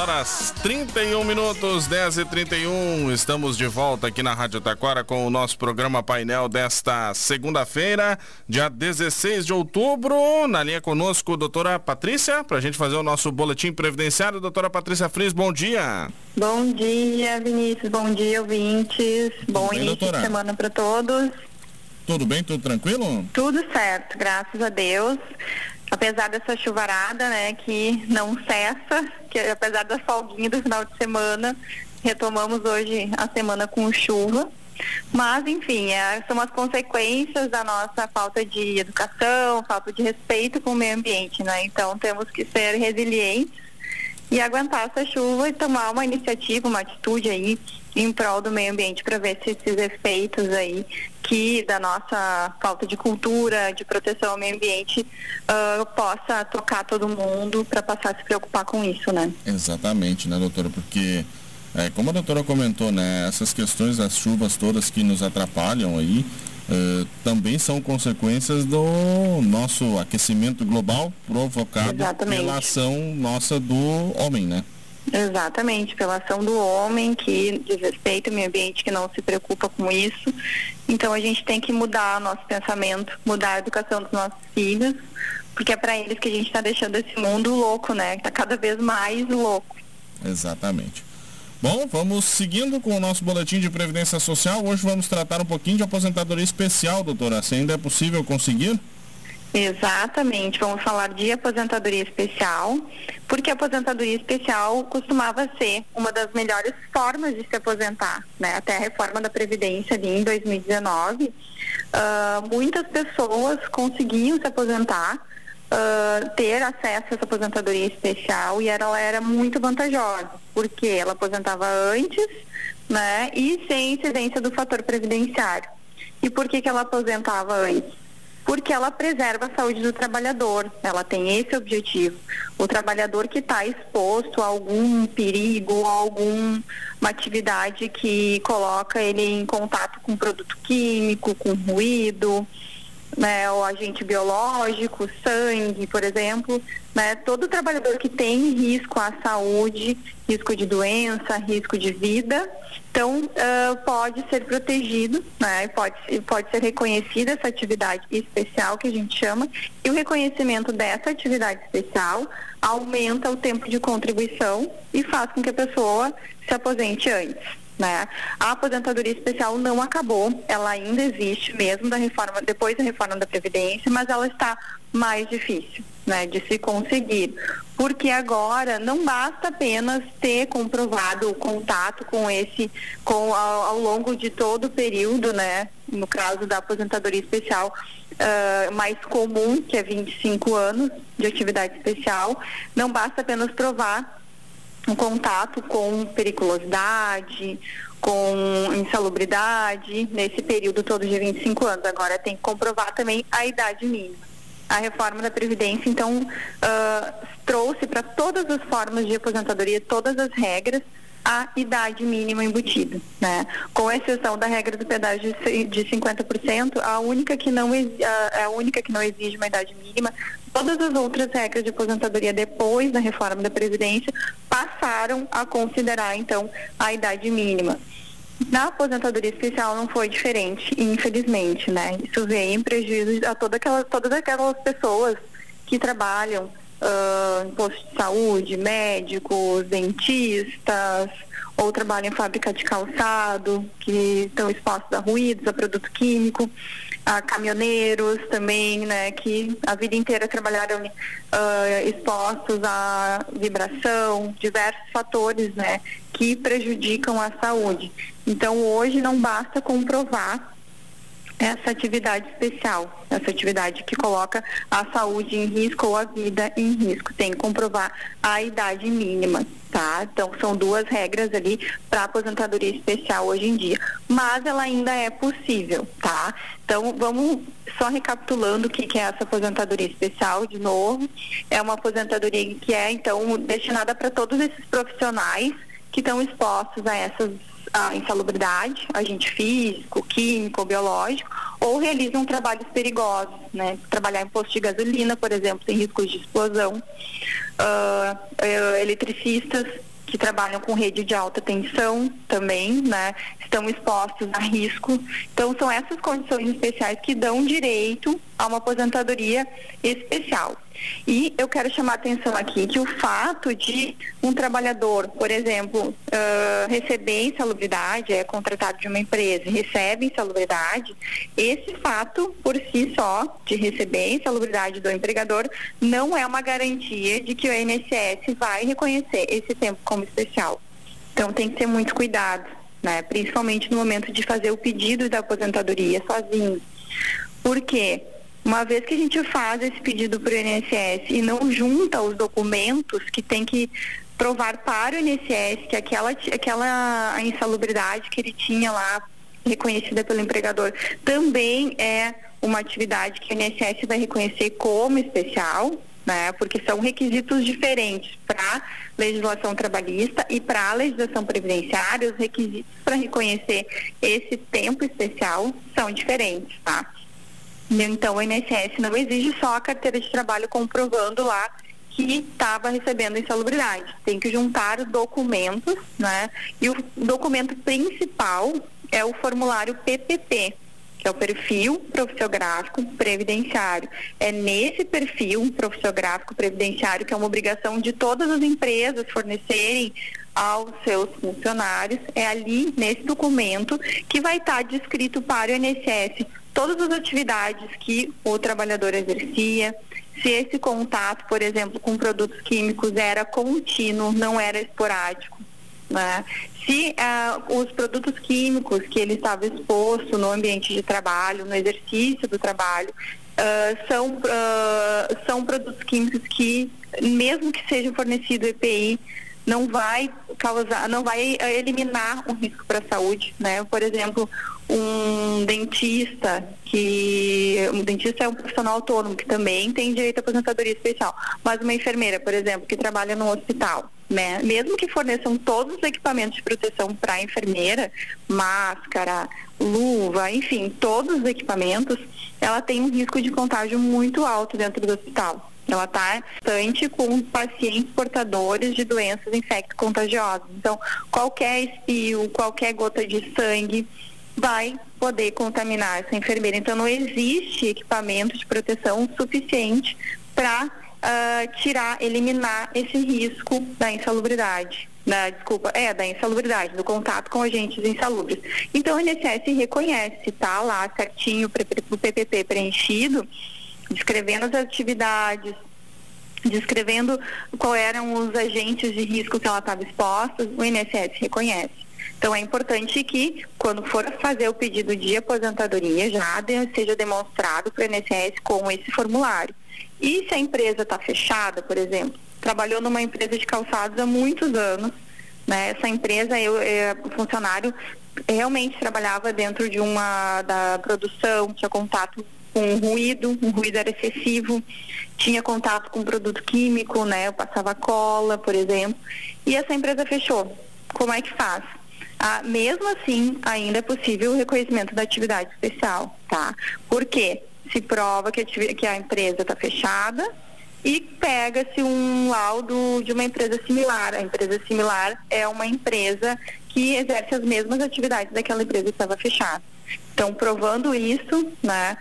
horas 31 minutos, 10 e 31 Estamos de volta aqui na Rádio Taquara com o nosso programa painel desta segunda-feira, dia 16 de outubro. Na linha conosco, doutora Patrícia, para a gente fazer o nosso boletim previdenciário. Doutora Patrícia Fris, bom dia. Bom dia, Vinícius. Bom dia, ouvintes. Bom bem, início doutora? de semana para todos. Tudo bem? Tudo tranquilo? Tudo certo, graças a Deus apesar dessa chuvarada, né, que não cessa, que apesar da folguinha do final de semana, retomamos hoje a semana com chuva. Mas, enfim, é, são as consequências da nossa falta de educação, falta de respeito com o meio ambiente, né? Então temos que ser resilientes e aguentar essa chuva e tomar uma iniciativa, uma atitude aí em prol do meio ambiente para ver se esses efeitos aí que da nossa falta de cultura, de proteção ao meio ambiente, uh, possa tocar todo mundo para passar a se preocupar com isso, né? Exatamente, né, doutora? Porque é, como a doutora comentou, né, essas questões das chuvas todas que nos atrapalham aí, uh, também são consequências do nosso aquecimento global provocado Exatamente. pela ação nossa do homem, né? Exatamente, pela ação do homem que desrespeita o meio ambiente, que não se preocupa com isso. Então a gente tem que mudar nosso pensamento, mudar a educação dos nossos filhos, porque é para eles que a gente está deixando esse mundo louco, né? Está cada vez mais louco. Exatamente. Bom, vamos seguindo com o nosso boletim de previdência social. Hoje vamos tratar um pouquinho de aposentadoria especial, doutora. Se ainda é possível conseguir? Exatamente, vamos falar de aposentadoria especial, porque a aposentadoria especial costumava ser uma das melhores formas de se aposentar, né? Até a reforma da Previdência ali em 2019, uh, muitas pessoas conseguiam se aposentar, uh, ter acesso a essa aposentadoria especial e ela era muito vantajosa, porque ela aposentava antes, né? E sem incidência do fator previdenciário. E por que, que ela aposentava antes? Porque ela preserva a saúde do trabalhador. Ela tem esse objetivo. O trabalhador que está exposto a algum perigo, a alguma atividade que coloca ele em contato com produto químico, com ruído, né, o agente biológico, sangue, por exemplo, né, todo trabalhador que tem risco à saúde, risco de doença, risco de vida, então uh, pode ser protegido, né, pode, pode ser reconhecida essa atividade especial que a gente chama, e o reconhecimento dessa atividade especial aumenta o tempo de contribuição e faz com que a pessoa se aposente antes. Né? A aposentadoria especial não acabou, ela ainda existe mesmo da reforma, depois da reforma da Previdência, mas ela está mais difícil né, de se conseguir. Porque agora não basta apenas ter comprovado o contato com esse, com ao, ao longo de todo o período, né? No caso da aposentadoria especial, uh, mais comum, que é 25 anos de atividade especial, não basta apenas provar um contato com periculosidade, com insalubridade, nesse período todo de 25 anos. Agora tem que comprovar também a idade mínima. A reforma da Previdência, então, uh, trouxe para todas as formas de aposentadoria, todas as regras, a idade mínima embutida, né? Com exceção da regra do pedágio de 50%, a única que não a, única que não exige uma idade mínima Todas as outras regras de aposentadoria depois da reforma da Previdência passaram a considerar, então, a idade mínima. Na aposentadoria especial não foi diferente, infelizmente, né? Isso vem em prejuízo a toda aquela, todas aquelas pessoas que trabalham uh, em posto de saúde, médicos, dentistas, ou trabalham em fábrica de calçado, que estão expostos a ruídos, a produto químico a caminhoneiros também, né, que a vida inteira trabalharam uh, expostos à vibração, diversos fatores, né, que prejudicam a saúde. Então, hoje não basta comprovar essa atividade especial, essa atividade que coloca a saúde em risco ou a vida em risco. Tem que comprovar a idade mínima, tá? Então são duas regras ali para aposentadoria especial hoje em dia, mas ela ainda é possível, tá? Então vamos só recapitulando o que, que é essa aposentadoria especial de novo. É uma aposentadoria que é então destinada para todos esses profissionais que estão expostos a essas a insalubridade, agente físico, químico, biológico, ou realizam trabalhos perigosos, né? Trabalhar em posto de gasolina, por exemplo, tem riscos de explosão. Uh, eletricistas que trabalham com rede de alta tensão também, né? Estão expostos a risco. Então, são essas condições especiais que dão direito a uma aposentadoria especial. E eu quero chamar a atenção aqui que o fato de um trabalhador, por exemplo, uh, receber insalubridade, é contratado de uma empresa e recebe insalubridade, esse fato por si só, de receber insalubridade do empregador, não é uma garantia de que o INSS vai reconhecer esse tempo como especial. Então tem que ter muito cuidado, né? principalmente no momento de fazer o pedido da aposentadoria sozinho. Por quê? Uma vez que a gente faz esse pedido para o INSS e não junta os documentos que tem que provar para o INSS que aquela, aquela insalubridade que ele tinha lá reconhecida pelo empregador também é uma atividade que o INSS vai reconhecer como especial, né? Porque são requisitos diferentes para legislação trabalhista e para a legislação previdenciária, os requisitos para reconhecer esse tempo especial são diferentes, tá? Então, o INSS não exige só a carteira de trabalho comprovando lá que estava recebendo insalubridade. Tem que juntar os documentos, né? E o documento principal é o formulário PPP, que é o perfil profissiográfico previdenciário. É nesse perfil profissiográfico previdenciário que é uma obrigação de todas as empresas fornecerem aos seus funcionários. É ali, nesse documento, que vai estar descrito para o INSS todas as atividades que o trabalhador exercia, se esse contato, por exemplo, com produtos químicos era contínuo, não era esporádico. Né? Se uh, os produtos químicos que ele estava exposto no ambiente de trabalho, no exercício do trabalho, uh, são, uh, são produtos químicos que, mesmo que seja fornecido EPI, não vai causar, não vai eliminar um risco para a saúde, né? Por exemplo, um dentista que um dentista é um profissional autônomo que também tem direito à aposentadoria especial, mas uma enfermeira, por exemplo, que trabalha no hospital, né? Mesmo que forneçam todos os equipamentos de proteção para a enfermeira, máscara, luva, enfim, todos os equipamentos, ela tem um risco de contágio muito alto dentro do hospital. Ela está bastante com pacientes portadores de doenças infecto-contagiosas. Então, qualquer espio, qualquer gota de sangue, vai poder contaminar essa enfermeira. Então, não existe equipamento de proteção suficiente para uh, ah, tirar, eliminar esse risco da insalubridade. Da, desculpa, é, da insalubridade, do contato com agentes insalubres. Então, o INSS reconhece, tá lá certinho o PPP preenchido, descrevendo as atividades, descrevendo quais eram os agentes de risco que ela estava exposta, o INSS reconhece. Então, é importante que, quando for fazer o pedido de aposentadoria, já seja demonstrado para o INSS com esse formulário. E se a empresa está fechada, por exemplo, trabalhou numa empresa de calçados há muitos anos, né? essa empresa, eu, eu, o funcionário realmente trabalhava dentro de uma da produção, tinha contato com ruído, o ruído era excessivo, tinha contato com produto químico, né? Eu passava cola, por exemplo, e essa empresa fechou. Como é que faz? Ah, mesmo assim, ainda é possível o reconhecimento da atividade especial, tá? Porque se prova que a, que a empresa está fechada e pega-se um laudo de uma empresa similar. A empresa similar é uma empresa que exerce as mesmas atividades daquela empresa que estava fechada. Então, provando isso, né,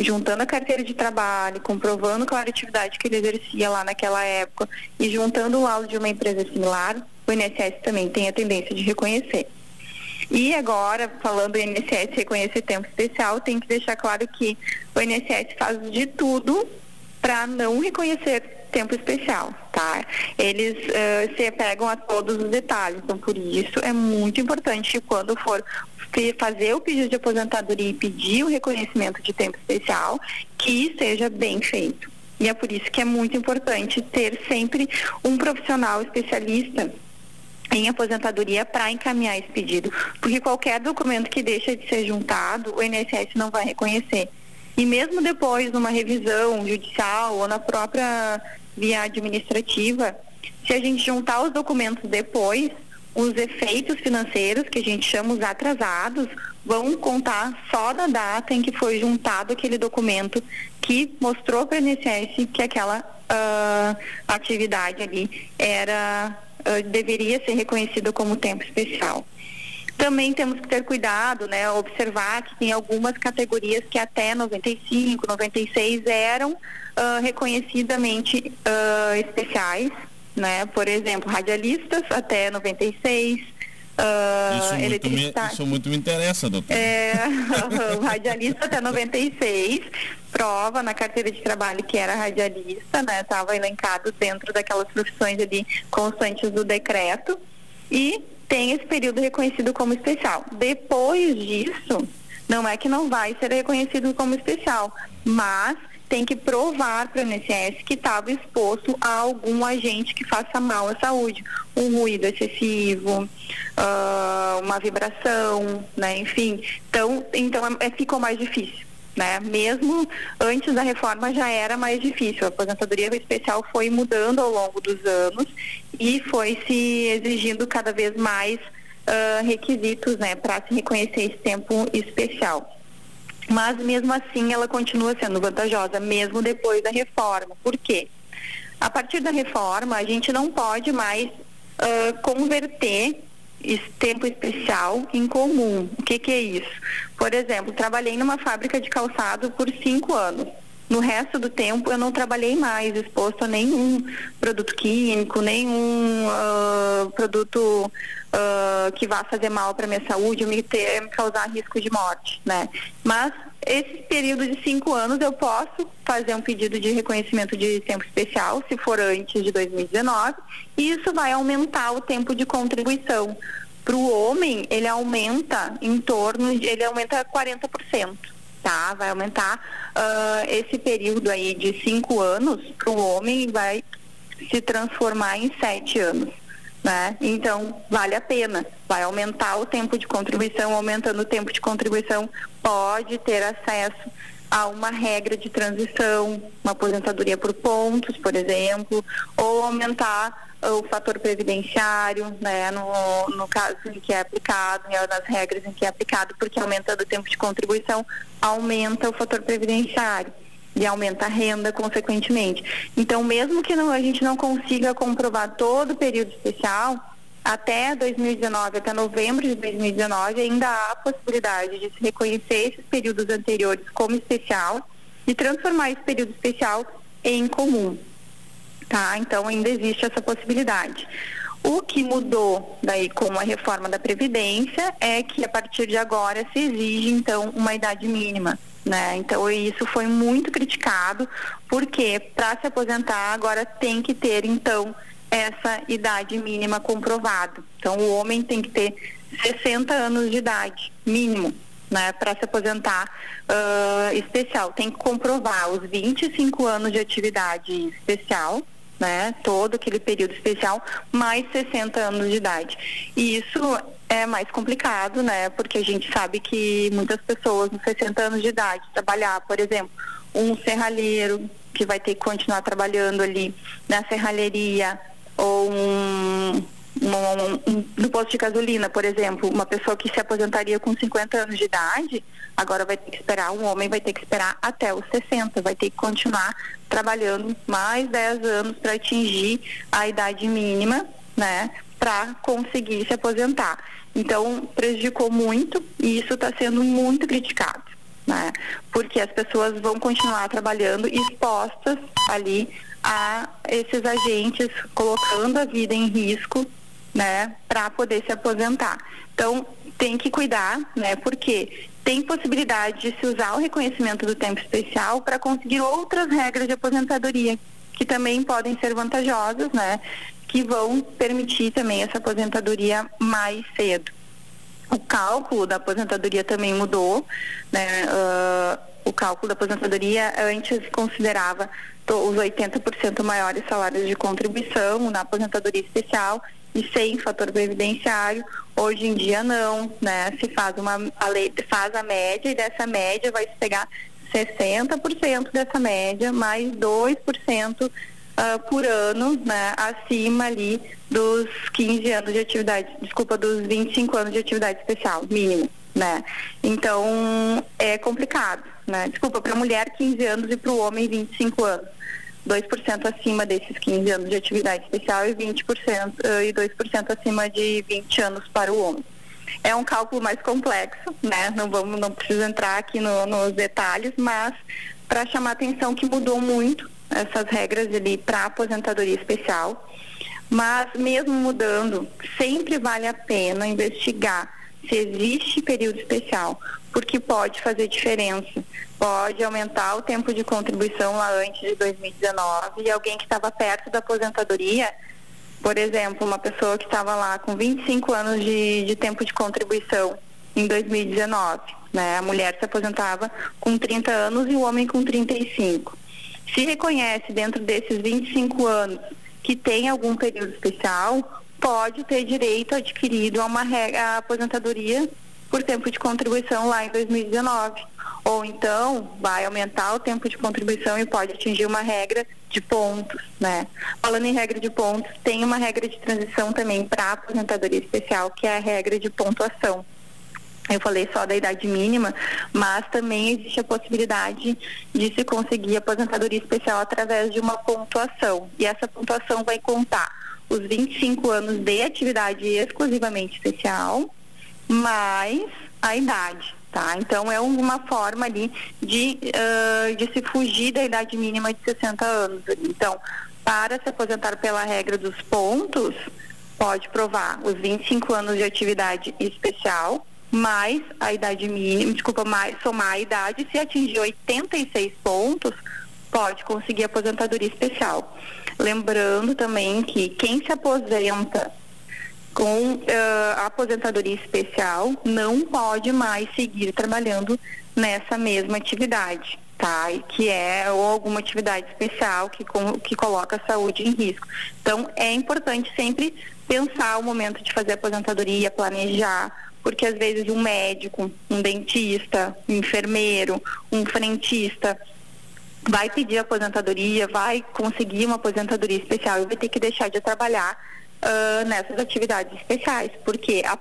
juntando a carteira de trabalho, comprovando qual era a atividade que ele exercia lá naquela época e juntando o laudo de uma empresa similar, o INSS também tem a tendência de reconhecer. E agora, falando do INSS reconhecer tempo especial, tem que deixar claro que o INSS faz de tudo para não reconhecer tempo especial, tá? Eles uh, se apegam a todos os detalhes, então por isso é muito importante que quando for fazer o pedido de aposentadoria e pedir o reconhecimento de tempo especial, que seja bem feito. E é por isso que é muito importante ter sempre um profissional especialista em aposentadoria para encaminhar esse pedido, porque qualquer documento que deixa de ser juntado, o INSS não vai reconhecer. E mesmo depois, numa revisão judicial ou na própria via administrativa, se a gente juntar os documentos depois, os efeitos financeiros, que a gente chama os atrasados, vão contar só da data em que foi juntado aquele documento que mostrou para o INSS que aquela uh, atividade ali era uh, deveria ser reconhecido como tempo especial. Também temos que ter cuidado, né, observar que tem algumas categorias que até 95, 96 eram uh, reconhecidamente especiais, né? Por exemplo, radialistas até 96, Uh, isso, muito me, isso muito me interessa, doutor. É, o radialista até 96, prova na carteira de trabalho que era radialista, né? Estava elencado dentro daquelas profissões ali constantes do decreto. E tem esse período reconhecido como especial. Depois disso, não é que não vai ser reconhecido como especial, mas tem que provar para o INSS que estava exposto a algum agente que faça mal à saúde. Um ruído excessivo, uh, uma vibração, né? enfim. Então, então é, ficou mais difícil. Né? Mesmo antes da reforma já era mais difícil. A aposentadoria especial foi mudando ao longo dos anos e foi se exigindo cada vez mais uh, requisitos né, para se reconhecer esse tempo especial mas mesmo assim ela continua sendo vantajosa, mesmo depois da reforma. Por quê? A partir da reforma, a gente não pode mais uh, converter tempo especial em comum. O que, que é isso? Por exemplo, trabalhei numa fábrica de calçado por cinco anos. No resto do tempo eu não trabalhei mais exposto a nenhum produto químico, nenhum uh, produto uh, que vá fazer mal para minha saúde, me, ter, me causar risco de morte, né? Mas esse período de cinco anos eu posso fazer um pedido de reconhecimento de tempo especial, se for antes de 2019, e isso vai aumentar o tempo de contribuição. Para o homem, ele aumenta em torno, de, ele aumenta 40% tá? Vai aumentar uh, esse período aí de cinco anos para o homem vai se transformar em sete anos. Né? Então, vale a pena. Vai aumentar o tempo de contribuição, aumentando o tempo de contribuição, pode ter acesso a uma regra de transição, uma aposentadoria por pontos, por exemplo, ou aumentar o fator previdenciário, né, no, no caso em que é aplicado, nas regras em que é aplicado, porque aumentando o tempo de contribuição, aumenta o fator previdenciário e aumenta a renda consequentemente. Então, mesmo que não, a gente não consiga comprovar todo o período especial, até 2019, até novembro de 2019, ainda há a possibilidade de se reconhecer esses períodos anteriores como especial e transformar esse período especial em comum tá? Então ainda existe essa possibilidade. O que mudou daí com a reforma da Previdência é que a partir de agora se exige então uma idade mínima. Né? Então isso foi muito criticado, porque para se aposentar agora tem que ter então essa idade mínima comprovada. Então o homem tem que ter 60 anos de idade, mínimo, né, para se aposentar uh, especial. Tem que comprovar os 25 anos de atividade especial né? Todo aquele período especial, mais 60 anos de idade. E isso é mais complicado, né? Porque a gente sabe que muitas pessoas nos 60 anos de idade trabalhar, por exemplo, um serralheiro que vai ter que continuar trabalhando ali na serralheria ou um um, um, no posto de gasolina, por exemplo, uma pessoa que se aposentaria com 50 anos de idade, agora vai ter que esperar, um homem vai ter que esperar até os 60, vai ter que continuar trabalhando mais 10 anos para atingir a idade mínima, né, para conseguir se aposentar. Então, prejudicou muito e isso está sendo muito criticado, né, porque as pessoas vão continuar trabalhando expostas ali a esses agentes, colocando a vida em risco né, para poder se aposentar. Então, tem que cuidar, né, porque tem possibilidade de se usar o reconhecimento do tempo especial para conseguir outras regras de aposentadoria que também podem ser vantajosas, né, que vão permitir também essa aposentadoria mais cedo. O cálculo da aposentadoria também mudou, né, uh, o cálculo da aposentadoria antes considerava os 80% maiores salários de contribuição na aposentadoria especial e sem fator previdenciário. Hoje em dia não, né? Se faz uma a lei faz a média e dessa média vai se pegar 60% dessa média mais 2% uh, por ano, né, acima ali dos 15 anos de atividade, desculpa, dos 25 anos de atividade especial, mínimo, né? Então, é complicado, né? Desculpa, para a mulher 15 anos e para o homem 25 anos 2% acima desses 15 anos de atividade especial e 20% e 2% acima de 20 anos para o homem. É um cálculo mais complexo, né? Não vamos, não preciso entrar aqui no, nos detalhes, mas para chamar atenção que mudou muito essas regras ali para aposentadoria especial. Mas mesmo mudando, sempre vale a pena investigar se existe período especial, porque pode fazer diferença. Pode aumentar o tempo de contribuição lá antes de 2019 e alguém que estava perto da aposentadoria, por exemplo, uma pessoa que estava lá com 25 anos de, de tempo de contribuição em 2019, né? A mulher se aposentava com 30 anos e o homem com 35. Se reconhece dentro desses 25 anos que tem algum período especial, pode ter direito adquirido a uma a aposentadoria por tempo de contribuição lá em 2019. Ou então vai aumentar o tempo de contribuição e pode atingir uma regra de pontos, né? Falando em regra de pontos, tem uma regra de transição também para a aposentadoria especial, que é a regra de pontuação. Eu falei só da idade mínima, mas também existe a possibilidade de se conseguir aposentadoria especial através de uma pontuação. E essa pontuação vai contar os 25 anos de atividade exclusivamente especial, mais a idade. Tá? Então é uma forma ali de, uh, de se fugir da idade mínima de 60 anos. Então, para se aposentar pela regra dos pontos, pode provar os 25 anos de atividade especial, mais a idade mínima, desculpa, mais, somar a idade, se atingir 86 pontos, pode conseguir aposentadoria especial. Lembrando também que quem se aposenta com uh, aposentadoria especial não pode mais seguir trabalhando nessa mesma atividade, tá? E que é ou alguma atividade especial que, com, que coloca a saúde em risco. Então, é importante sempre pensar o momento de fazer aposentadoria, planejar, porque às vezes um médico, um dentista, um enfermeiro, um frentista vai pedir aposentadoria, vai conseguir uma aposentadoria especial e vai ter que deixar de trabalhar uh, nessas atividades especiais, porque a,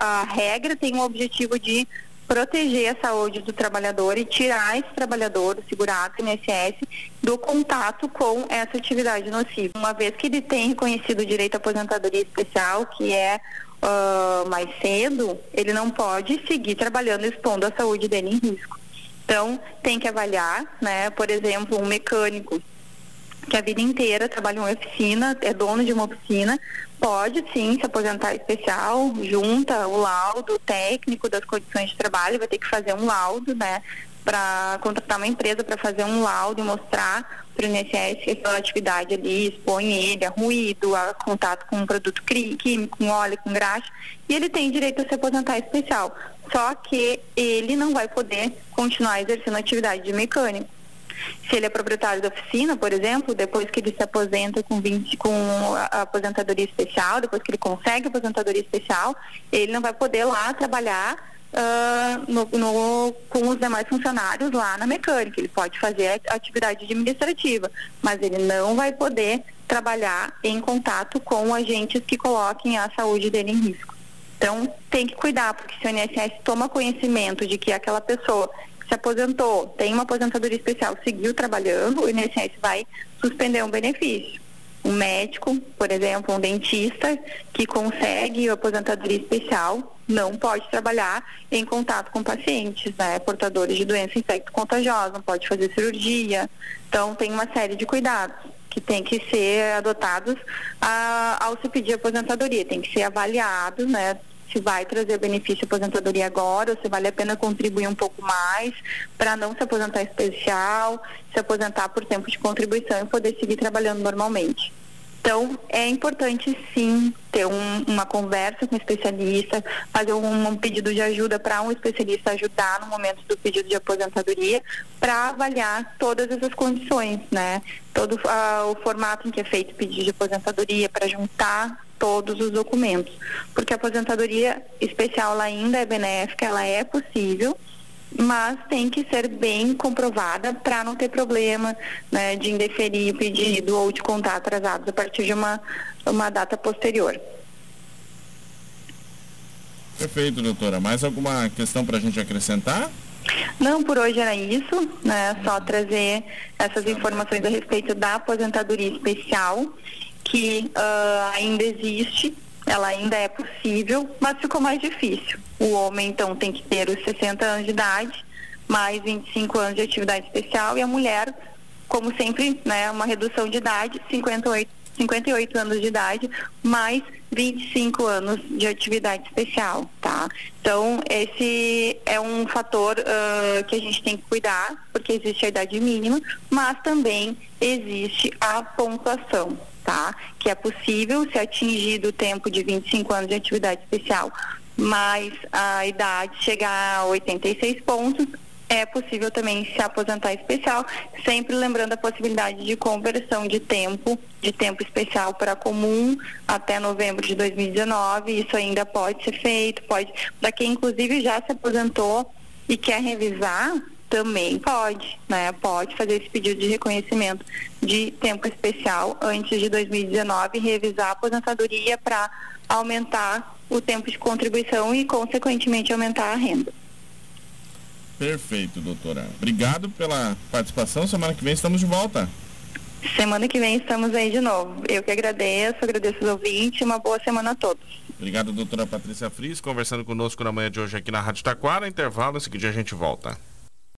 a, a regra tem o objetivo de proteger a saúde do trabalhador e tirar esse trabalhador, o segurado, INSS, do contato com essa atividade nociva. Uma vez que ele tem reconhecido o direito à aposentadoria especial, que é uh, mais cedo, ele não pode seguir trabalhando expondo a saúde dele em risco. Então, tem que avaliar, né? Por exemplo, um mecânico que a vida inteira trabalha em uma oficina, é dono de uma oficina, pode sim se aposentar especial, junta o laudo técnico das condições de trabalho, vai ter que fazer um laudo, né? Para contratar uma empresa para fazer um laudo e mostrar para o INSS que aquela atividade ali expõe ele a ruído, a contato com um produto químico, com óleo, com graxa, e ele tem direito a se aposentar especial. Só que ele não vai poder continuar exercendo a atividade de mecânico. Se ele é proprietário da oficina, por exemplo, depois que ele se aposenta com 20, com a aposentadoria especial, depois que ele consegue a aposentadoria especial, ele não vai poder lá trabalhar Uh, no, no, com os demais funcionários lá na mecânica. Ele pode fazer atividade administrativa, mas ele não vai poder trabalhar em contato com agentes que coloquem a saúde dele em risco. Então, tem que cuidar, porque se o INSS toma conhecimento de que aquela pessoa se aposentou, tem uma aposentadoria especial, seguiu trabalhando, o INSS vai suspender um benefício. Um médico, por exemplo, um dentista que consegue aposentadoria especial não pode trabalhar em contato com pacientes, né, portadores de doença infecto-contagiosa, não pode fazer cirurgia. Então, tem uma série de cuidados que tem que ser adotados a, ao se pedir aposentadoria. Tem que ser avaliado, né, se vai trazer benefício aposentadoria agora, ou se vale a pena contribuir um pouco mais para não se aposentar especial, se aposentar por tempo de contribuição e poder seguir trabalhando normalmente. Então, é importante sim ter um, uma conversa com o especialista, fazer um, um pedido de ajuda para um especialista ajudar no momento do pedido de aposentadoria, para avaliar todas essas condições, né? Todo uh, o formato em que é feito o pedido de aposentadoria, para juntar todos os documentos. Porque a aposentadoria especial ainda é benéfica, ela é possível, mas tem que ser bem comprovada para não ter problema né, de indeferir o pedido ou de contar atrasados a partir de uma, uma data posterior. Perfeito, doutora. Mais alguma questão para a gente acrescentar? Não, por hoje era isso, né? Só trazer essas informações a respeito da aposentadoria especial, que uh, ainda existe, ela ainda é possível, mas ficou mais difícil. O homem, então, tem que ter os 60 anos de idade, mais 25 anos de atividade especial, e a mulher, como sempre, né, uma redução de idade, 58, 58 anos de idade, mais 25 anos de atividade especial, tá? Então, esse é um fator uh, que a gente tem que cuidar, porque existe a idade mínima, mas também existe a pontuação, tá? Que é possível se atingido o tempo de 25 anos de atividade especial, mais a idade chegar a 86 pontos, é possível também se aposentar especial, sempre lembrando a possibilidade de conversão de tempo, de tempo especial para comum até novembro de 2019. Isso ainda pode ser feito, pode, para quem inclusive já se aposentou e quer revisar, também pode, né? Pode fazer esse pedido de reconhecimento de tempo especial antes de 2019 e revisar a aposentadoria para aumentar o tempo de contribuição e, consequentemente, aumentar a renda. Perfeito, doutora. Obrigado pela participação. Semana que vem estamos de volta. Semana que vem estamos aí de novo. Eu que agradeço, agradeço os ouvintes uma boa semana a todos. Obrigado, doutora Patrícia Fris, conversando conosco na manhã de hoje aqui na Rádio Taquara. Intervalo, em seguida a gente volta.